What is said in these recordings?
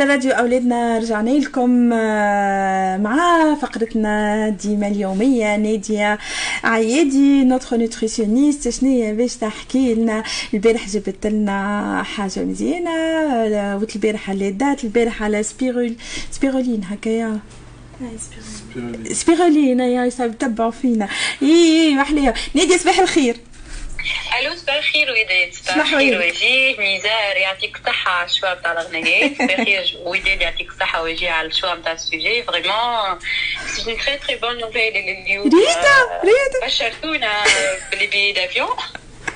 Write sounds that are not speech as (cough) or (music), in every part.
على راديو أولادنا رجعنا لكم آه، مع فقرتنا ديما اليومية نادية عيادي notre nutritionniste شنو باش تحكي لنا؟ البارح جبت لنا حاجة مزيانة وت البارح على دات البارح على spirul- spiruline هكايا. سبيرولين. يا يتبعوا فينا. إي محلية نادية صباح الخير. ألو صباح الخير وداد صباح الخير وجيه ميزار يعطيك الصحة على ال choix نتاع الغنيات صباح (laughs) الخير وداد يعطيك الصحة وجيه على ال choix نتاع ال sujet. vraiment c'est une très très bonne nouvelle اليوم ريتا ريتا. بشرتونا ب les billets d'avion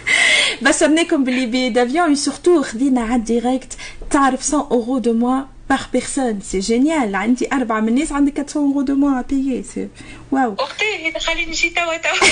(laughs) بشرناكم ب les billets d'avion surtout خدينا عاد direct تعرف 100 euros de moins par personne. C'est génial. عندي أربعة من الناس عندك 400 euros de moins à payer. C'est واو اختي خليني نجي توا توا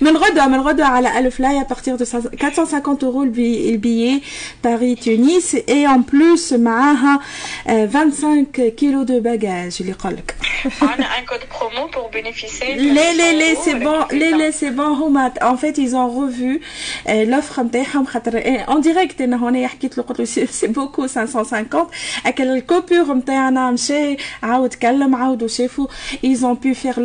من (laughs) غدوة من غدوة على ألف لاي à partir de 450 euros le billet Paris Tunis et en plus معاها 25 كيلو de bagages اللي (laughs) يقولك عندنا un code promo pour bénéficier لا لا لا سي بون لا لا سي بون هما en fait ils ont revu l'offre نتاعهم خاطر en direct انا هنا حكيت له قلت له سي بوكو 550 اكل الكوبور نتاعنا مشى عاود كلم عاودوا شافوا ils ont pu faire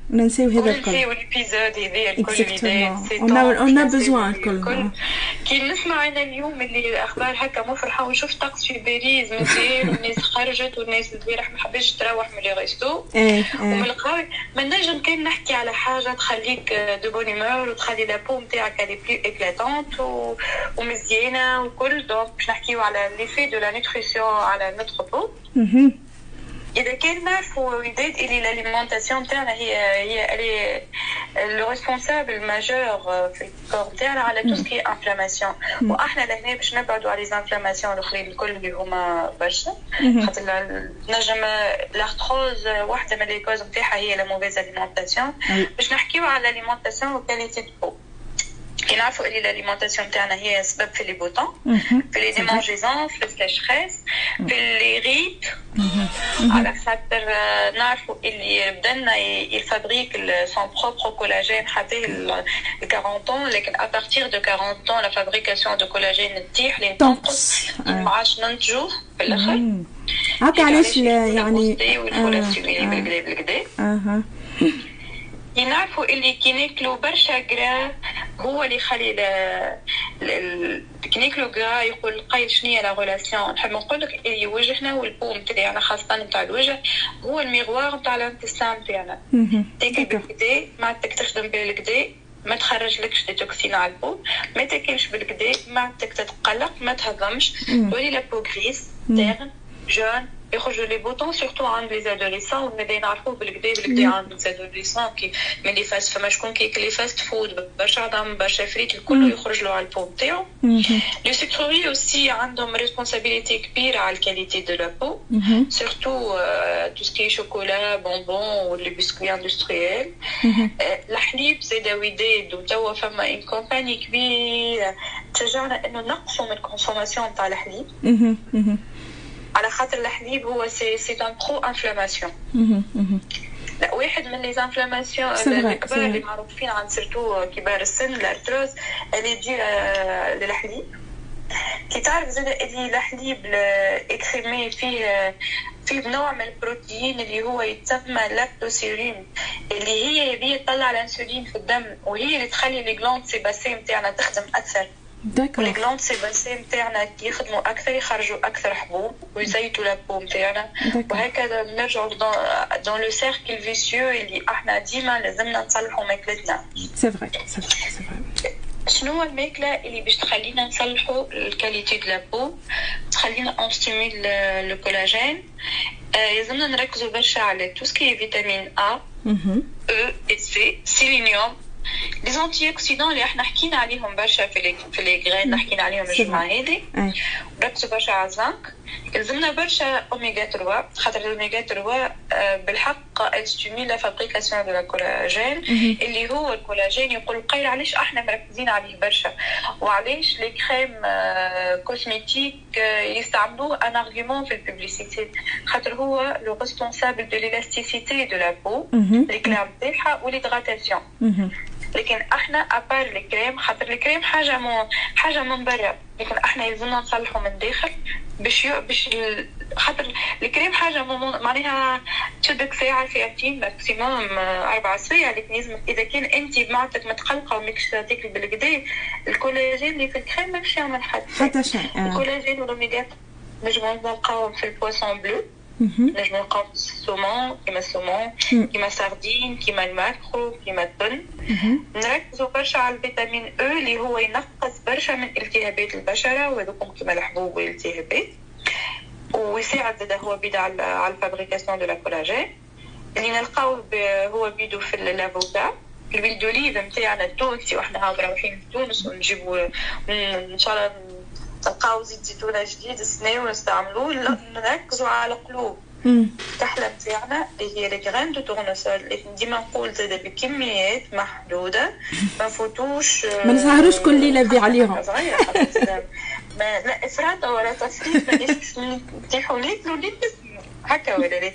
وننسيو هذا الكل وننسيو l'épisode هذايا الكل on a besoin الكل. كي نسمع أنا اليوم اللي أخبار هكا مفرحة ونشوف طقس في باريس مزيان (laughs) والناس خرجت والناس البارح ما حبش تروح من les restos. ومن القوي ما نجم كان نحكي على حاجة تخليك de bonne humeur وتخلي la peau نتاعك elle est plus éclatante ومزيانة وكل. donc باش نحكيو على l'effet de la nutrition على notre peau اذا كان نعرفوا وداد اللي ال alimentation نتاعنا هي هي الي le responsable majeur في ال corps نتاعنا على tout ce qui inflammation وإحنا لهنا باش نبعدوا على les inflammations الاخرين الكل اللي هما برشا خاطر نجم l'arthrose واحدة من les causes نتاعها هي la mauvaise alimentation باش نحكيو على ال alimentation و qualité de peau كي نعرفوا اللي ال alimentation تاعنا هي سبب في les boutons في les démangeaisons في ال sécheresse في les rides على خاطر نعرفوا اللي بدننا ي fabrique son propre collagène حتى ل 40 ans لكن à partir de 40 ans la fabrication de collagène تطيح لين تنقص ما عادش ننتجوه في الآخر هكا علاش يعني بالگدا أها نعرفوا اللي كي ناكلوا برشا كرا هو اللي يخلي كي ناكلوا كرا يقول القايل شنو la relation نحب نقول لك اللي وجهنا وال peau نتاعنا خاصة نتاع الوجه هو ال miroir نتاع ال intestin نتاعنا تاكل بالگدا معدتك تخدم بالگدا ما تخرج لكش des toxines على ال peau ما تاكلش بالگدا معدتك تتقلق ما تهضمش. تولي la peau grise, terne, jaune يخرجوا les boutons surtout عند les adolescents ونبدا نعرفوا بالگدا بالگدا عند les adolescents كي من les fast فما شكون كياكل les fast food برشا عندهم برشا فريت الكل يخرج له على ال peau نتاعو les sucreries aussi عندهم responsabilité كبيرة على ال qualité de la peau surtout tout ce qui chocolat bonbons و les biscuits industriels الحليب زاد وداد وتوا فما une campagne كبيرة. تشجعنا إنه نقصوا من ال consommation تاع الحليب. على خاطر الحليب هو c'est c'est un pro-inflammation لا واحد من les inflammations الكبار اللي معروفين عند surtout كبار السن ال arthrose اللي تجي للحليب كي تعرف زاد اللي الحليب écrémé فيه فيه نوع من البروتين اللي هو يتسمى lactosérum اللي هي هي تطلع الانسولين في الدم وهي اللي تخلي les glandes sébacées نتاعنا تخدم أكثر. D'accord. Les glandes sébacées نتاعنا يخدموا أكثر يخرجوا أكثر حبوب ويزيتوا la peau نتاعنا وهكذا نرجعوا dans le cercle vicieux اللي إحنا ديما لازمنا نصلحوا ماكلتنا C'est vrai c'est vrai c'est vrai شنو هو الماكله اللي باش تخلينا نصلحوا ال qualité de la peau تخلينا on stimule le collagène لازمنا نركزوا برشا على tout ce qui vitamine A, E, C, sélénium, les antioxydants اللي إحنا حكينا عليهم برشا في les في les graines حكينا عليهم الجمعه هذه ركزوا برشا على الزنك يلزمنا برشا اوميغا 3 خاطر الاوميغا 3 آه، بالحق stimule la fabrication de la collagène اللي هو ال collagène يقول قيل علاش إحنا مركزين عليه برشا. وعلاش les crèmes cosmétiques يستعملوه un argument في ال publicité خاطر هو le responsable de l'élasticité de la peau l'éclat نتاعها و l'hydratation لكن إحنا à part ال crème خاطر الكريم حاجة مو حاجة من برا لكن إحنا يلزمنا نصلحه من داخل باش. باش خاطر الكريم حاجة. معناها تشدك ساعة ساعتين maximum أربع سوايع لكن لازم إذا كان أنت بمعدتك متقلقة وماكش تاكل بالگدا ال collagène اللي في الكريم ماكش يعمل حتى حتى شيء آه. ال collagène وال oméga نجمو نلقاوهم في ال poisson bleu نجمو نلقاو ال saumon كيما ال saumon كيما sardines كيما ال maquereau كيما التن نركزوا برشا على ال vitamine E اللي هو ينقص برشا من التهابات البشرة وهذوكم كيما الحبوب والالتهابات ويساعد زاد هو بيد على ال fabrication de la collagène اللي نلقاو هو بيدو في ال avocat. ال huile d'olive نتاعنا التونسي وإحنا هاو رايحين لتونس ونجيبوا إن شاء الله نلقاو زيت زيتونة جديد السنة ونستعملوه نركزوا على قلوب الكحلة نتاعنا هي ال graines de tournesol لكن ديما نقول زاد بكميات محدودة ما فوتوش ما نسهروش كل ليلة نبيع عليهم. ما لا افراط ولا تفريط مانيش نتيحوا ناكلوا اللي هكا ولا لا؟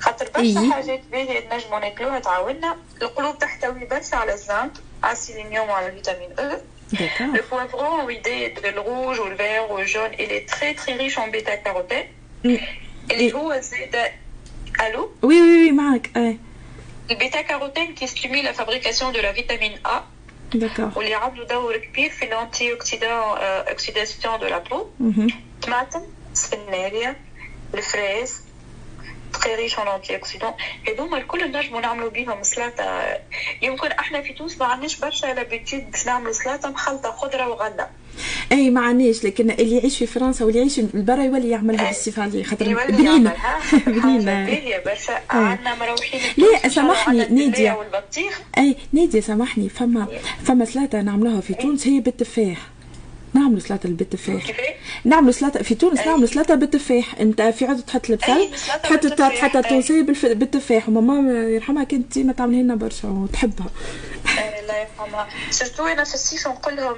خاطر برشا حاجات باهية نجمو ناكلوها تعاوننا. القلوب تحتوي برشا على الزنك على السيلينيوم وعلى الفيتامين أو D'accord. Le poivron, ou idée de le rouge, ou le vert, ou le jaune, il est très très riche en bêta-carotène. Mm. Et le Allô? Oui, oui, oui, Marc. Le bêta-carotène qui stimule la fabrication de la vitamine A. D'accord. Ou les rabdouda ou le kbir fait l'antioxydant euh, oxydation de la peau. Mm -hmm. Tomate, le fraise, تري ريش اون انتي اوكسيدون هذوما الكل نجموا نعملوا بيهم سلطه يمكن إحنا في تونس ما عندناش برشا لابيتيود باش نعملوا سلطه مخلطة خضرة وغله أي ما عندناش لكن اللي يعيش في فرنسا واللي يعيش برا يولي يعملها هذه خاطر يولي بنينة. يعملها (laughs) بنينة. برشا. عندنا مروحين لا، سامحني،. والبطيخ. أي نادية سامحني. فما فما سلطه نعملوها في تونس هي بالتفاح. نعملوا سلطه بالتفاح كيفاه؟ نعملوا سلطه في تونس نعملوا سلطه بالتفاح أنت في عدد تحط البصل تحط تحط أي. التونسي بالف- بالتفاح. وماما يرحمها كانت ديما تعملها لنا برشا وتحبها. الله يرحمها surtout أنا في الصيف نقول لهم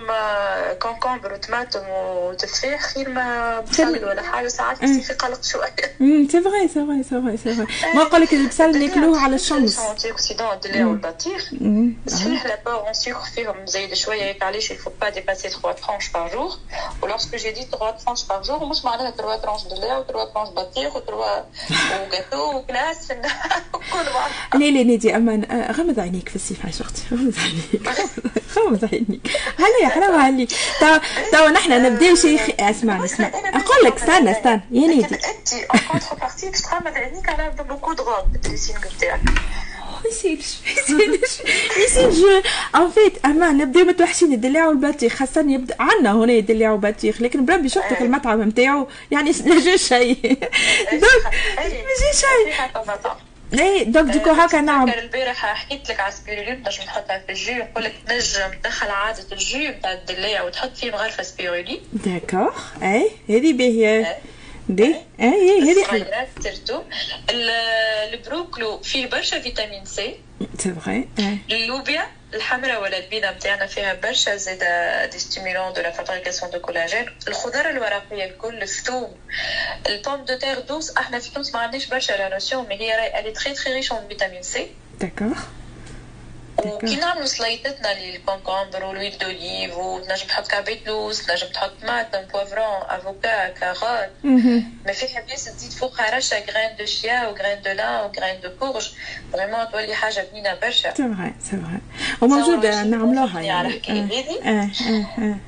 concombre وطماطم وتفاح خير ما بصل ولا حاجة ساعات في الصيف يقلق شوية امم c'est vrai c'est vrai c'est vrai c'est vrai ما نقول لك البصل ناكلوه على الشمس anti oxydants الدلاع والبطيخ مم. صحيح l'apport en sucre فيهم زايد شوية هيك علاش il faut pas dépasser 3 tranches par jour. و lorsque j'ai dit 3 tranches par jour مش معناها 3 tranches دلاع و 3 tranches بطيخ و 3 و gâteau و glace كل بعض لا لا نادي اما آه، غمض عينيك في الصيف عايش أختي غمض عينيك غمض عينيك. هلا حرام عليك. توا توا نحن نبداو شيء خ- اسمعني اسمع. أقول لك استنى استنى. يا نادي أنت en contrepartie باش تغمض عينيك على beaucoup de robes بال dressing نتاعك ما يصيرش ما يصيرش ما يصيرش en fait أما نبداو متوحشين الدلاع والبطيخ. خاصة يبدا عندنا هنا الدلاع والبطيخ لكن بربي شفتك المطعم نتاعو يعني (laughs) نجي شيء donc ماشي شيء. اي donc du coup هكا نعم. البارح حكيت لك على سبيرولين نجم نحطها في ال jus نقول لك تنجم تدخل عادة ال jus نتاع الدلاع وتحط فيه مغرفة سبيرولين d'accord. اي هذه باهية دي؟ أي. اي هذه حلوة. الصغيرات surtout ال- ال brocoli فيه برشا vitamine C. c'est vrai اي اللوبيا الحمراء ولا البيضة نتاعنا فيها برشا زيادة des stimulants de la fabrication de collagène الخضر الورقية الكل الثوم ال pomme de terre douce إحنا في تونس ما عندناش برشا la notion mais هي راهي très très riche en vitamine C d'accord وكي نعملوا سليطتنا لل concombre و l'huile d'olive وتنجم تحط كعبة لوز تنجم تحط طماطم poivron avocat carotte ما فيها بيس تزيد فوقها رشا graines de chia و graines de lin و graines de courge vraiment تولي حاجة بنينة برشا سي vrai c'est vrai وموجودة نعملوها على يعني الحكاية هذه.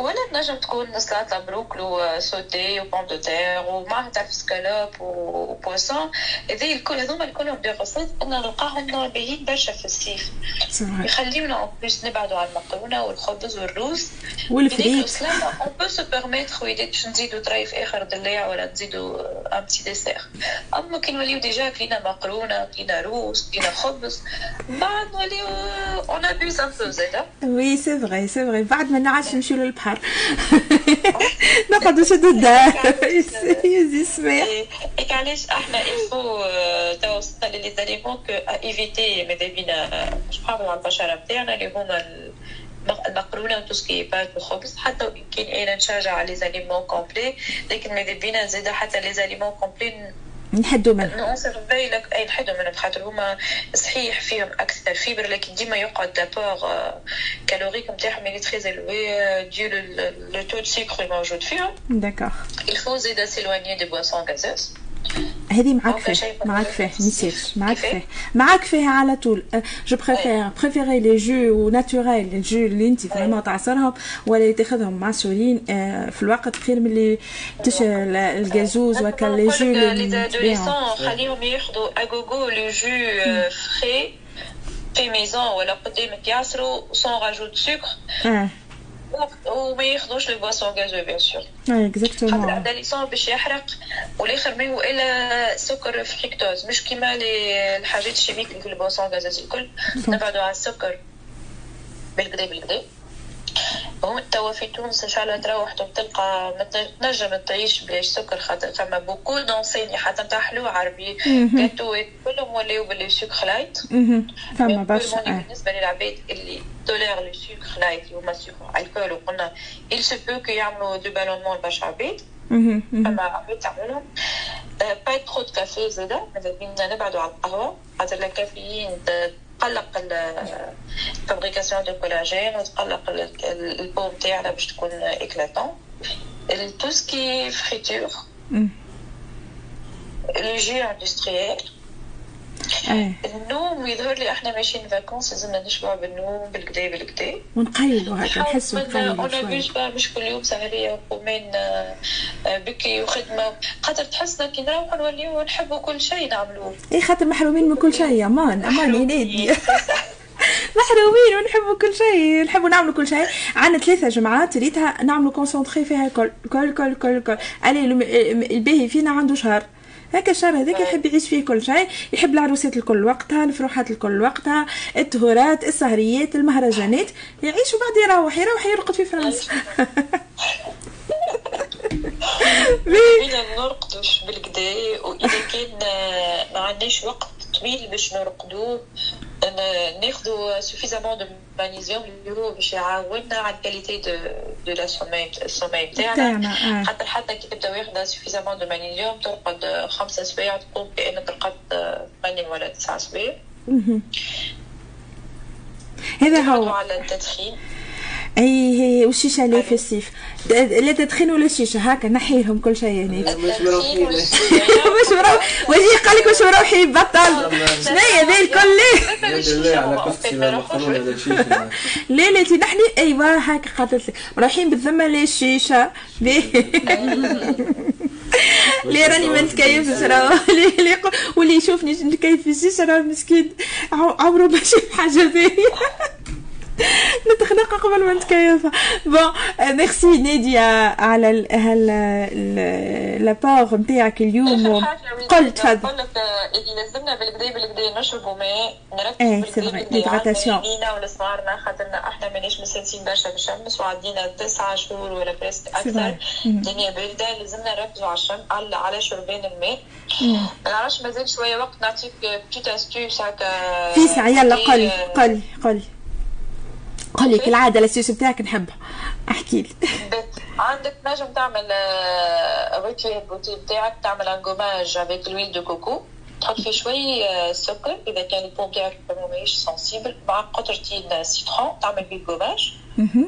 ولا تنجم تكون سلطة brocoli sauté و pomme de terre ومعها تعرف escalope و poisson هذي الكل هذوما الكلهم des recettes أنا نلقاهم باهيين برشا في الصيف يخليونا en plus نبعدوا على المقرونه والخبز والروز والفريك un peu se permettre ويدي باش نزيدو طريف اخر دلاع ولا نزيدو un petit dessert اما كي نوليو déjà كلينا مقرونه كلينا روز كلينا خبز بعد نوليو اون ابيوز ان بو زادا oui c'est vrai c'est vrai بعد ما نعرفش نمشيو للبحر (laughs) نقعد نشد الدار. يزي سميح هيك علاش إحنا il faut توا وصلنا les aliments qu'on évite ماذا بينا مش نحافظوا على البشره نتاعنا اللي هما المقرونه و tout ce qui pâtes وخبز حتى وان كان أنا نشجع على les aliments complets لكن ماذا بينا زيد حتى les aliments complets نحدوا منها. نونسيرفي لك أي نحدوا منهم خاطر هما صحيح فيهم أكثر fibres لكن ديما يقعد l'apport calorique نتاعهم اللي très élevé dû le taux سكر الموجود فيهم. d'accord il faut زيد s'éloigner des boissons gazeuses هذه معاك فيه معاك فيه نسيت معاك فيه. معاك فيه على طول. je préfère préférer les jus naturels les jus اللي أنت vraiment تعصرهم ولا تاخذهم معصورين في الوقت خير من اللي تش الجازوز وكا les jus اللي خليهم ياخذوا à gogo les jus frais faits maison ولا قدامك يعصروا sans rajout سكر وما ياخذوش les boissons gazeuses bien sûr exactement خاطر الاداليسون باش يحرق والاخر ما هو الا سكر فريكتوز مش كيما الحاجات ال chimiques اللي في ال boissons gazeuses الكل نبعدوا على السكر بالكدا بالكدا هو توا في تونس ان شاء الله تروح تلقى تنجم تعيش بلاش سكر خاطر فما beaucoup d'enseignes حتى نتاع حلو عربي جاتو كلهم ولاو باللي سكر light. فما برشا بالنسبة للعباد اللي tolèrent le sucre light اللي هما sucre alcool وقلنا il se peut كي يعملوا du ballonnement لبرشا عباد. فما عباد تعملهم pas trop de café زاده ماذا بينا نبعدوا على القهوة. خاطر الكافيين تقلق ال fabrication de collagène وتقلق ال peau نتاعنا باش تكون éclatante tout ce qui friture les jus industriels النوم يظهر لي إحنا ماشيين vacances لازمنا نشبع بالنوم بالكدا بالكدا. ونقيلوا هكا نحسوا نقيلوا شوية مش كل يوم سهرية وقومان بكري وخدمة. خاطر تحسنا كي نروحوا نوليو نحبوا كل شيء نعملوه. اي خاطر محرومين من كل شيء أمان أمان يا نادي (laughs) محرومين ونحبوا كل شيء نحبوا نعملوا كل شيء. عندنا ثلاثة جمعات ريتها نعملوا concentré فيها كل كل كل كل كل علي الباهي فينا عنده شهر. هكا الشهر هذاك يحب يعيش فيه كل شيء يحب العروسات الكل وقتها الفروحات الكل وقتها التهورات السهريات المهرجانات يعيش وبعد يروح يروح يرقد في فرنسا. (laughs) بينا نرقدوش بالكدا وإذا كان ما عندناش وقت طويل باش نرقدو ناخذوا suffisamment de magnésium اللي هو باش يعاوننا على ال qualité de de la sommeil ال sommeil نتاعنا خاطر حتى كي تبدا واخده suffisamment de magnésium ترقد خمسة سوايع تقوم كانك رقدت ثمانية ولا تسعة سوايع هذا هو على التدخين أي هي والشيشه اللي في الصيف لا تدخين ولا الشيشه هكا نحيهم كل شيء يعني. مش مروحين. (laughs) مش مروح وجهي قال لك مش مروحي بطل. شنو هي ذي الكل؟ (laughs) لا لا نحن ايوا هكا قالت لك رايحين بالذمه للشيشه لي (laughs) راني ما نتكيفش راه واللي يشوفني نتكيف في الشيشه راه مسكين. عمره ماشي بحاجه ذي. (laughs) نتخنق قبل ما نتكيف. bon merci نادية على l'apport نتاعك اليوم قل تفضل لك اللي لازمنا بالكدا بالكدا نشربوا ماء إيه نركزوا vrai l'hydratation لينا ولصغارنا خاطرنا إحنا ماناش مستانسين برشا بالشمس وعدينا تسعة شهور ولا presque أكثر الدنيا بارده لازمنا نركزوا على الشمس على شربان الماء ما نعرفش مازال شوية وقت نعطيك petite astuce هكا في ساعة يلا قل قل قل قولي كالعادة الاسيوس بتاعك نحبها. احكي لي. عندك نجم تعمل routine beauté بتاعك تعمل un gommage avec l'huile de coco تحط فيه شوي سكر. إذا كان ال peau بتاعك ماهيش sensible مع قطرتين citron تعمل بيه الجوماج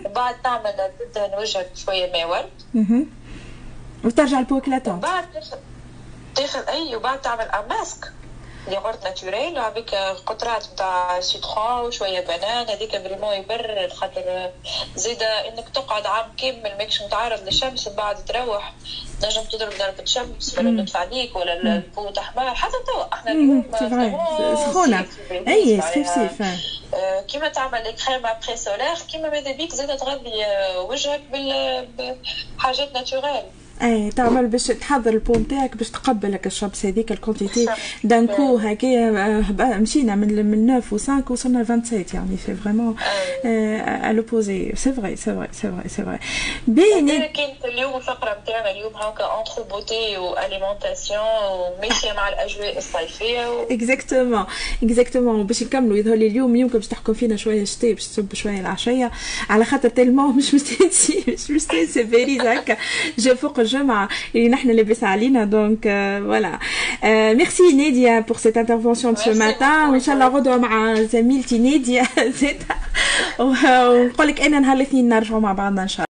وبعد تعمل تدهن وجهك شوية ماء ورد وترجع ال peau éclatante بعد تاخذ أي وبعد تعمل un masque yaourt naturel avec قطرات نتاع citron وشوية بنان هذيك vraiment يبرر خاطر زيدا إنك تقعد عام كامل ماكش متعرض للشمس ومن بعد تروح تنجم تضرب ضربة شمس ولا ندفع عليك ولا ال peau تحمر حتى توا إحنا اليوم سخونة أي c'est vrai c'est vrai كيما تعمل crème après-solaire كيما ماذا بيك زيدا تغذي وجهك بحاجات naturel. اي تعمل باش تحضر ال peau نتاعك باش تقبلك الشمس هذيك ال quantité donc هكايا مشينا من من 9 و 5 وصلنا 27 يعني c'est vraiment à l'opposé c'est vrai c'est vrai c'est vrai c'est vrai بين كانت اليوم الفقره نتاعنا اليوم هكا entre beauté و alimentation وماشيه مع الاجواء الصيفيه exactement exactement باش نكملوا يظهر لي اليوم يمكن باش تحكم فينا شوية شتي باش تصب شوية العشية. على خاطر tellement (laughs) مش مستنسي مش مستنسي باريس هكا. جا فوق الجمعه اللي نحن لاباس علينا donc voilà merci ناديا pour cette intervention de ce matin وان شاء الله غدوه مع زميلتي ناديا زيد ونقول لك أنا نهار الاثنين نرجعوا مع بعضنا ان شاء الله